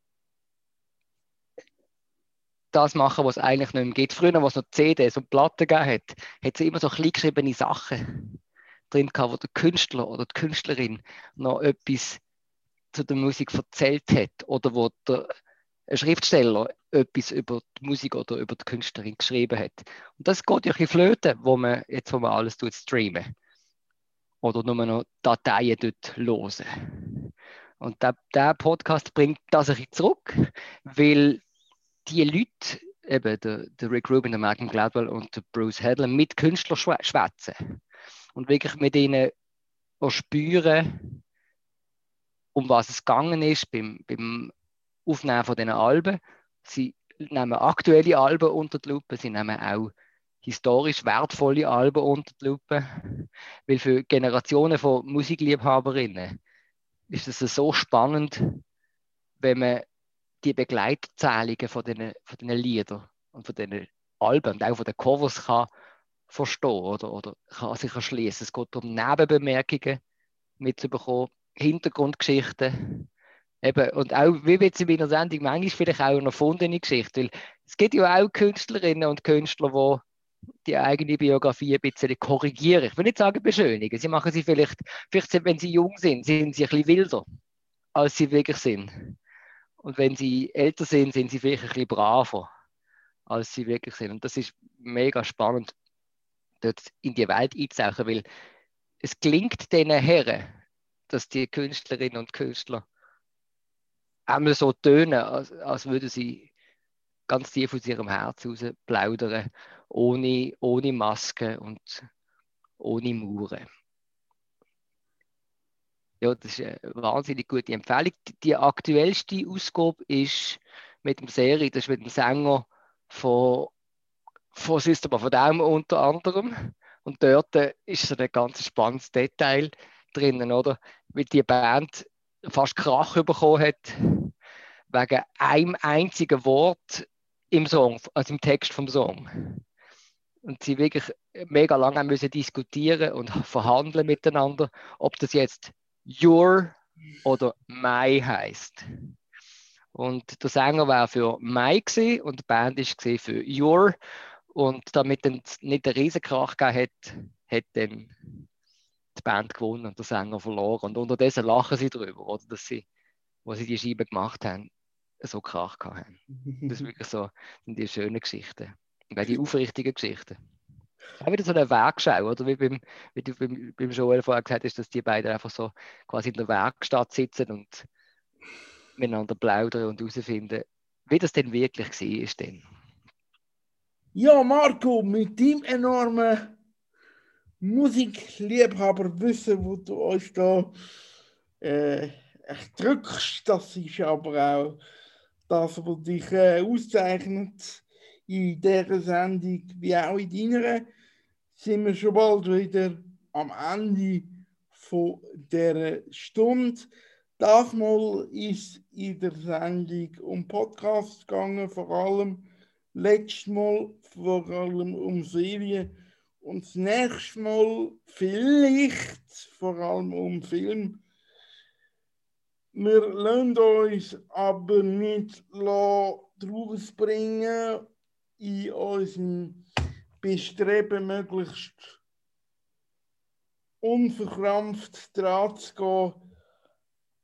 das machen, was es eigentlich nicht mehr gibt. Früher, was es noch CDs und Platten gegeben hat, hat sie immer so kleingeschriebene Sachen drin gehabt, wo der Künstler oder die Künstlerin noch etwas zu der Musik erzählt hat oder wo der ein Schriftsteller etwas über die Musik oder über die Künstlerin geschrieben hat. Und das geht ein bisschen flöten, wo man jetzt wo man alles tut, streamen. Oder nur noch Dateien dort losen. Und der, der Podcast bringt das ein bisschen zurück, weil die Leute, eben der, der Rick Rubin, der Malcolm Gladwell und der Bruce Hedlund, mit Künstlern schwä- schwätzen. Und wirklich mit ihnen spüren, um was es gegangen ist beim, beim Aufnehmen von diesen Alben. Sie nehmen aktuelle Alben unter die Lupe, sie nehmen auch historisch wertvolle Alben unter die Lupe, weil für Generationen von Musikliebhaberinnen ist es so spannend, wenn man die Begleiterzählungen von diesen, von diesen Liedern und von diesen Alben und auch von den Covers kann verstehen oder, oder kann sich erschließen. Es geht um Nebenbemerkungen mitzubekommen, Hintergrundgeschichten. Eben, und auch, wie jetzt in meiner Sendung, manchmal vielleicht auch eine erfundene Geschichte. Weil es gibt ja auch Künstlerinnen und Künstler, die die eigene Biografie ein bisschen korrigieren. Ich will nicht sagen beschönigen. Sie machen sie vielleicht, vielleicht wenn sie jung sind, sind sie ein bisschen wilder, als sie wirklich sind. Und wenn sie älter sind, sind sie vielleicht ein bisschen braver, als sie wirklich sind. Und das ist mega spannend, dort in die Welt einzutauchen, weil es klingt diesen Herren, dass die Künstlerinnen und Künstler einmal so tönen, als, als würden sie ganz tief aus ihrem Herz raus plaudern, ohne, ohne Maske und ohne Mauern. Ja, das ist eine wahnsinnig gute Empfehlung. Die- aktuellste Ausgabe ist mit dem Serie, das ist mit dem Sänger von, von System of a unter anderem. Und dort ist so ein ganz spannendes Detail drinnen, oder? Weil die Band fast Krach bekommen hat, wegen einem einzigen Wort im Song, also im Text vom Song. Und sie wirklich mega lange müssen diskutieren und verhandeln miteinander, ob das jetzt your oder my heißt. Und der Sänger war für my gewesen und die Band gewesen für your. Und damit es nicht einen Riesenkrach gegeben hat, hat dann die Band gewonnen und der Sänger verloren. Und unterdessen lachen sie darüber, oder, dass sie, wo sie die Scheibe gemacht haben, so Krach gehabt haben. Das ist wirklich so, sind die schönen Geschichten. Und die aufrichtigen Geschichten. Auch wieder so eine Werkschau, oder wie, beim, wie du beim, beim Joel vorher gesagt hast, dass die beiden einfach so quasi in der Werkstatt sitzen und miteinander plaudern und herausfinden, wie das denn wirklich war. Denn. Ja, Marco, mit dem enormen Musikliebhaberwissen, wo du uns da äh, drückst, das ist aber auch das, was dich äh, auszeichnet in dieser Sendung, wie auch in deiner, sind wir schon bald wieder am Ende von dieser Stunde. Das Mal ist in der Sendung um Podcasts gegangen, vor allem letztes Mal vor allem um Serien und das nächste Mal vielleicht vor allem um Film. Wir lassen uns aber nicht draus bringen, in unserem Bestreben möglichst unverkrampft dran zu gehen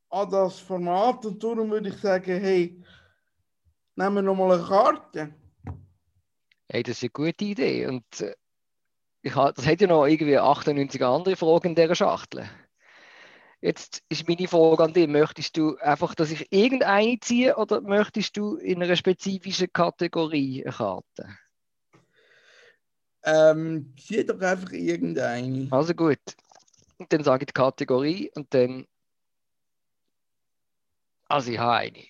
an das Format. Und darum würde ich sagen, hey, nehmen wir nochmal eine Karte. Hey, das ist eine gute Idee. Und äh, ich das hat ja noch irgendwie 98 andere Fragen in dieser Schachtel. Jetzt ist meine Frage an dich, möchtest du einfach, dass ich irgendeine ziehe oder möchtest du in einer spezifischen Kategorie eine Karte? Ähm, zieh doch einfach irgendeine. Also gut. Und dann sage ich die Kategorie und dann. Also ich habe eine.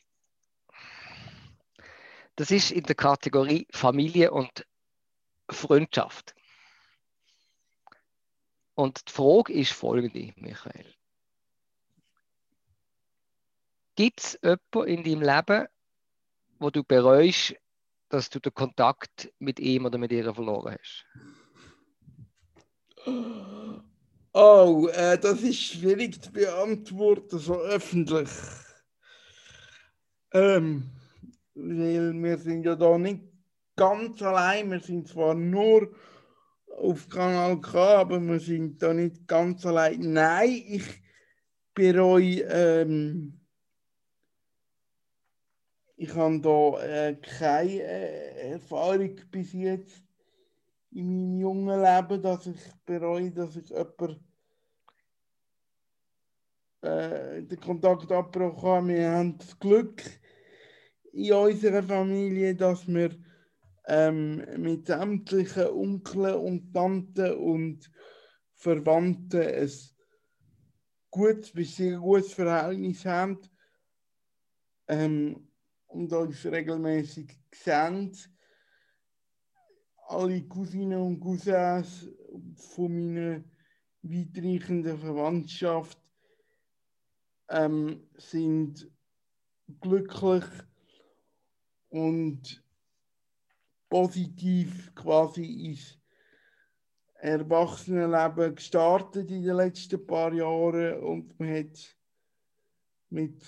Das ist in der Kategorie Familie und Freundschaft. Und die Frage ist folgende, Michael. Gibt es jemanden in deinem Leben, wo du bereust, dass du den Kontakt mit ihm oder mit ihr verloren hast? Oh, äh, das ist schwierig zu beantworten, so öffentlich. Ähm, weil wir sind ja da nicht ganz allein. Wir sind zwar nur auf Kanal K, aber wir sind da nicht ganz allein. Nein, ich bereue, ähm, ich habe da äh, keine äh, Erfahrung bis jetzt in meinem jungen Leben, dass ich bereue, dass ich jemand äh, den Kontakt abgebrochen habe. Wir haben das Glück in unserer Familie, dass wir ähm, mit sämtlichen Onkeln und Tanten und Verwandten ein gutes bis sehr gutes Verhältnis haben ähm, und uns regelmäßig sehen. Alle Cousinen und Cousins von meiner weitreichenden Verwandtschaft ähm, sind glücklich und positiv quasi ins Erwachsenenleben gestartet in den letzten paar Jahren und man hat mit,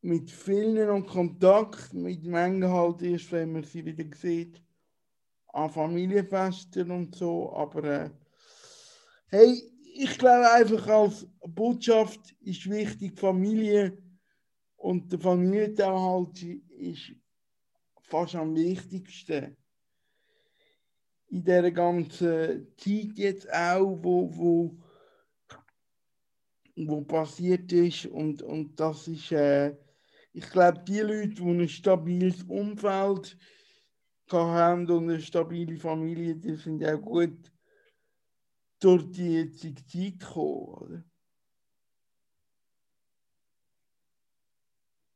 mit vielen noch Kontakt, mit Mengen halt erst, wenn man sie wieder sieht, an Familienfesten und so, aber hey, ich glaube einfach als Botschaft ist wichtig, Familie und der Familienzusammenhalt ist fast am wichtigsten. In dieser ganzen Zeit jetzt auch, wo, wo, wo passiert ist. Und, und das ist, äh, ich glaube, die Leute, die ein stabiles Umfeld haben und eine stabile Familie, die sind auch gut durch die jetzige Zeit gekommen. Oder?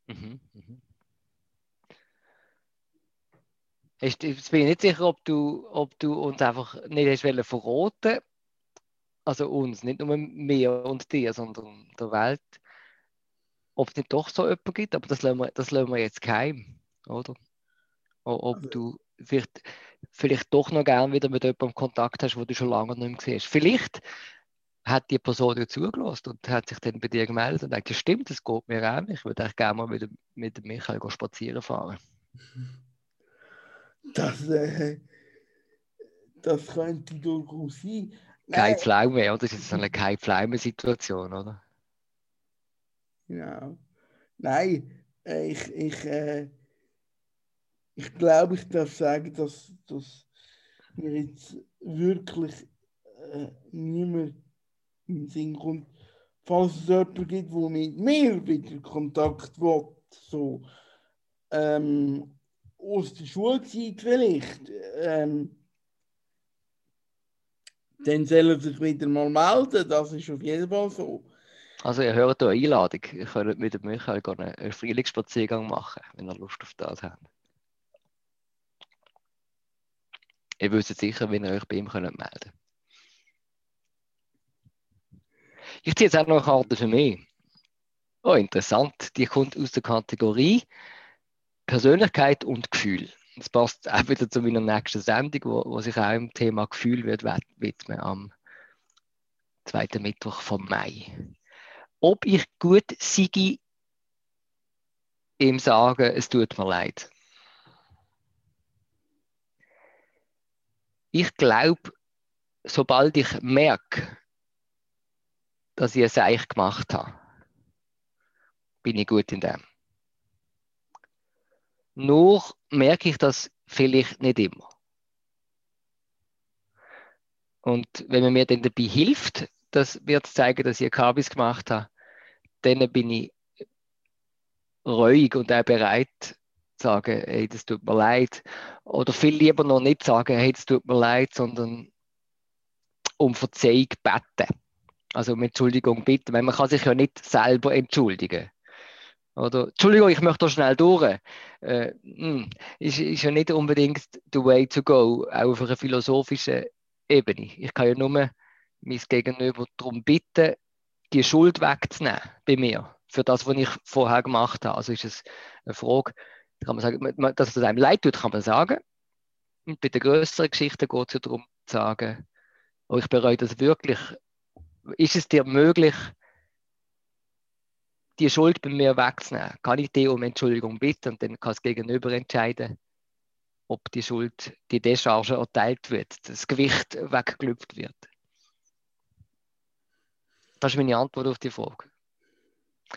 Mhm, mhm. Hast, jetzt bin ich nicht sicher, ob du, ob du uns einfach nicht hast wollen verraten also uns, nicht nur mir und dir, sondern der Welt, ob es nicht doch so jemanden gibt, aber das lassen wir, das lassen wir jetzt geheim, oder? Ob Also- du vielleicht, vielleicht doch noch gern wieder mit jemandem Kontakt hast, wo du schon lange nicht mehr gesehen hast. Vielleicht hat die Person dir zugelassen und hat sich dann bei dir gemeldet und sagt, ja stimmt, das geht mir ähnlich, ich würde eigentlich gerne mal mit, mit Michael spazieren fahren. Das, äh, das könnte durchaus sein. Nein, Pflaume, oder? Das ist jetzt eine keine Pflaume-Situation, oder? Genau. Nein, äh, ich, ich, äh, ich glaube, ich darf sagen, dass, dass mir jetzt wirklich äh, niemand Sinn kommt, falls es jemanden gibt, der mit mir wieder Kontakt will, so ähm, aus der Schulzeit vielleicht, ähm, dann soll er sich wieder mal melden, das ist auf jeden Fall so. Also ihr hört hier eine Einladung. Ihr könnt mit dem Michael einen- Frühlingsspaziergang machen, wenn ihr Lust auf das habt. Ihr wisst sicher, wenn ihr euch bei ihm könnt melden Ich ziehe jetzt auch noch eine Karte für mich. Oh, interessant. Die kommt aus der Kategorie Persönlichkeit und Gefühl. Das passt auch wieder zu meiner nächsten Sendung, wo, wo sich auch im Thema Gefühl wird wid- widmen am zweiten Mittwoch vom Mai. Ob ich gut sei im Sagen, es tut mir leid. Ich glaube, sobald ich merke, dass ich es eigentlich gemacht habe, bin ich gut in dem. Nur merke ich das vielleicht nicht immer. Und wenn man mir dann dabei hilft, das wird zeigen, dass ich Kabis gemacht habe, dann bin ich ruhig und auch bereit zu sagen, hey, das tut mir leid. Oder viel lieber noch nicht sagen, hey, das tut mir leid, sondern um Verzeihung beten. Also um Entschuldigung bitten, weil man kann sich ja nicht selber entschuldigen. Oder, Entschuldigung, ich möchte da schnell durch. Äh, hm, ist, ist ja nicht unbedingt the way to go, auch auf einer philosophischen Ebene. Ich kann ja nur mein Gegenüber darum bitten, die Schuld wegzunehmen bei mir für das, was ich vorher gemacht habe. Also ist es eine Frage, kann man sagen, dass es einem leid tut, kann man sagen. Und bei den größeren Geschichten geht es ja darum zu sagen, oh, ich bereue das wirklich. Ist es dir möglich, die Schuld bei mir wegzunehmen? Kann ich dir um Entschuldigung bitten und dann kann das Gegenüber entscheiden, ob die Schuld, die Descharge erteilt wird, das Gewicht weggelüpft wird. Das ist meine Antwort auf die Frage.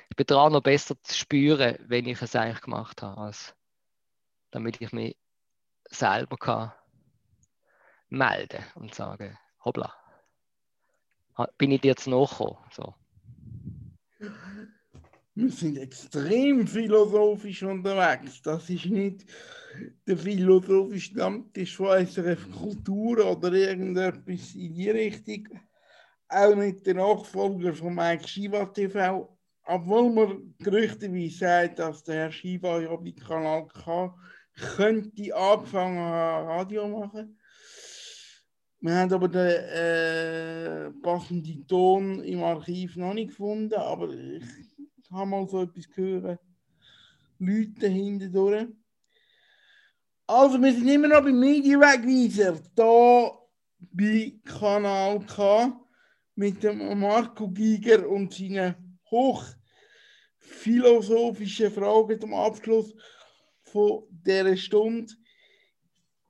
Ich bin dran, noch besser zu spüren, wenn ich es eigentlich gemacht habe, als damit ich mich selber kann melden und sagen, hoppla, bin ich dir jetzt nachgekommen? So. Wir sind extrem philosophisch unterwegs. Das ist nicht der philosophische Stammtisch von SRF Kultur oder irgendetwas in die Richtung. Auch nicht der Nachfolger von Mike Shiva TV. Obwohl man gerüchteweise sagt, dass der Herr Shiva ja bei Kanal K könnte angefangen haben, Radio machen. Wir haben aber den äh, passenden Ton im Archiv noch nicht gefunden, aber ich habe mal so etwas gehört. Leute hindurch. Also, wir sind immer noch beim Medienwegweiser, da bei Kanal K mit dem Marco Giger und seinen hochphilosophischen Fragen zum Abschluss von dieser Stunde.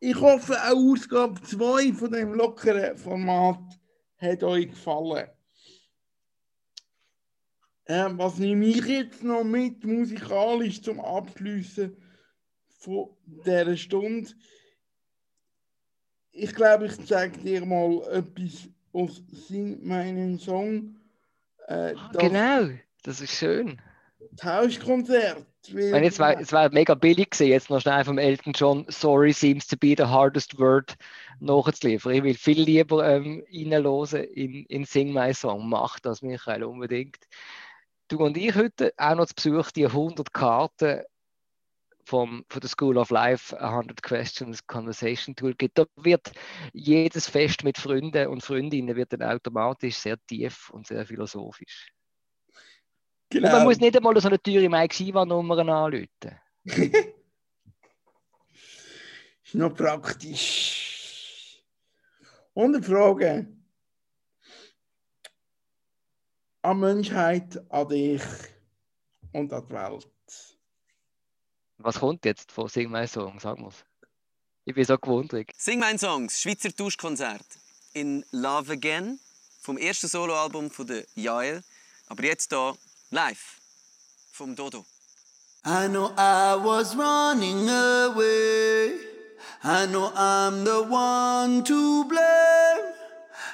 Ich hoffe, auch Ausgabe 2 von dem lockeren Format hat euch gefallen. Ähm, was nehme ich jetzt noch mit musikalisch zum Abschließen von dieser Stunde? Ich glaube, ich zeige dir mal etwas aus Sing meinen Song. Äh, das Genau, das ist schön. Tauschkonzert. Wenn jetzt wäre es wär mega billig gewesen, jetzt noch schnell vom Elton John Sorry seems to be the hardest word nachzuliefern. Ich will viel lieber ähm, reinhören in, in Sing My Song. Mach das, Michael, unbedingt. Du und ich heute auch noch zu Besuch die 100 Karten vom, von der School of Life 100 Questions Conversation Tool gibt. Da wird jedes Fest mit Freunden und Freundinnen wird dann automatisch sehr tief und sehr philosophisch. Und man Genau. muss nicht einmal so eine teure Mike Siva-Nummer anrufen. Ist noch praktisch. Und eine Frage an die Menschheit, an dich und an die Welt. Was kommt jetzt von Sing My Song? Sag mal's. Ich bin so gewundert. Sing mein Songs, Schweizer Tauschkonzert in Love Again vom ersten Soloalbum von der Jael, aber jetzt hier live from Dodo. I know I was running away. I know I'm the one to blame.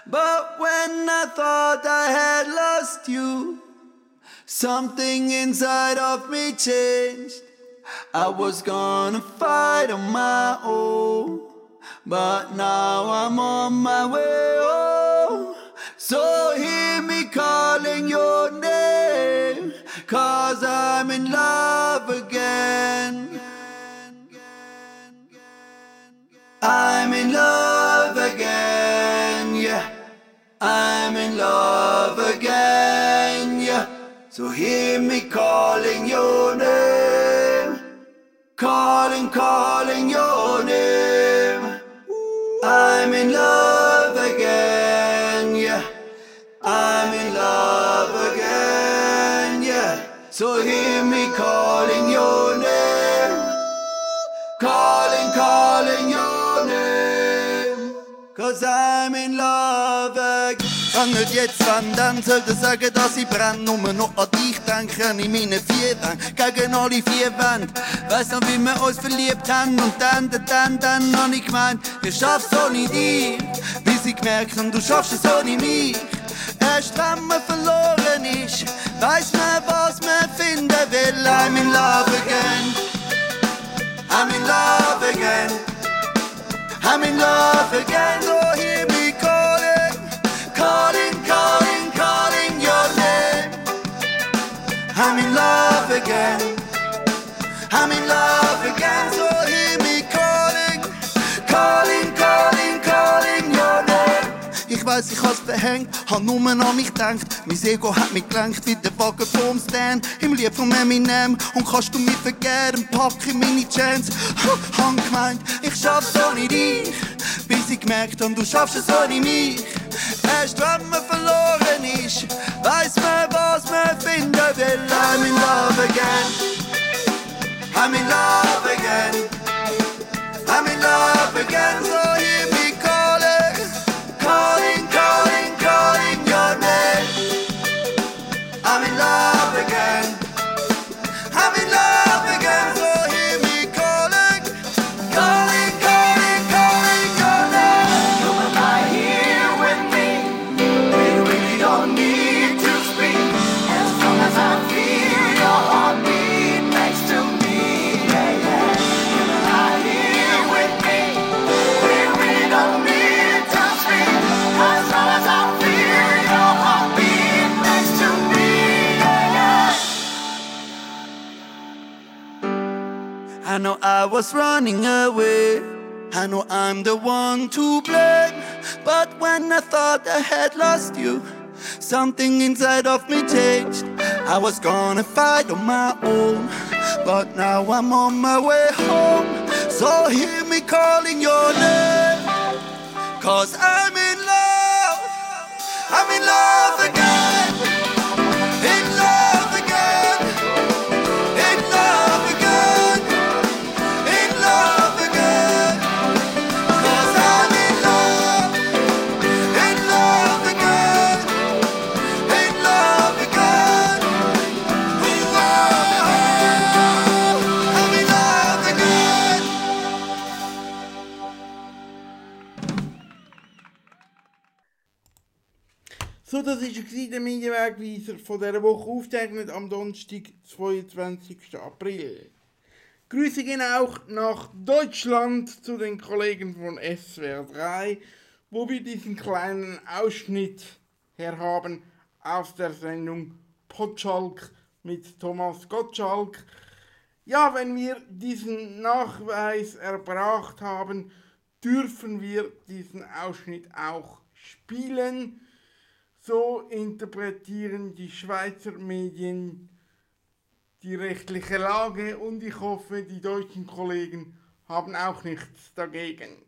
But when I thought I had lost you, something inside of me changed. I was gonna fight on my own, but now I'm on my way home. So hear me calling your name, cause I'm in love again. I'm in love again, yeah. I'm in love again, yeah. So hear me calling your Nicht jetzt, wenn dann sollte sagen, dass ich brenne. Nur noch an dich denken in meinen vier Wänden. Gegen alle vier Wände. Weiss noch, wie wir uns verliebt haben. Und dann, dann, dann, dann hab ich gemeint, ich schaff's ohne dich. Bis ich gemerkt hab, du schaffst es ohne mich. Erst wenn man verloren ist, weiss man, was man finden will. I'm in love again. I'm in love again. I'm in love again. So hear I'm in love again. I'm in love again. So hear me calling, calling, calling, calling your name. Ich weiß, ich hab's verhängt, hab nur an mich gedacht. Mein Ego hat mich gelenkt wie der Wagen vom Stand. Im Lied von Eminem. Und kannst du mich vergehren, pack ich meine Chance. Han gemeint, ich schaff's ohne dich. Bis ich gemerkt hab, du schaffst es ohne mich. Wenn man verloren ist, weiß man, was man finden will. I'm in love again. I'm in love again. I'm in love again. So I was running away. I know I'm the one to blame. But when I thought I had lost you, something inside of me changed. I was gonna fight on my own. But now I'm on my way home. So hear me calling your name. Cause I'm in love. I'm in love again. Das war der Medienwegweiser von dieser Woche, aufgezeichnet am Donnerstag, 22. April. Grüße gehen auch nach Deutschland zu den Kollegen von SWR 3, wo wir diesen kleinen Ausschnitt herhaben aus der Sendung Potschalk mit Thomas Gottschalk. Ja, wenn wir diesen Nachweis erbracht haben, dürfen wir diesen Ausschnitt auch spielen. So interpretieren die Schweizer Medien die rechtliche Lage und ich hoffe, die deutschen Kollegen haben auch nichts dagegen.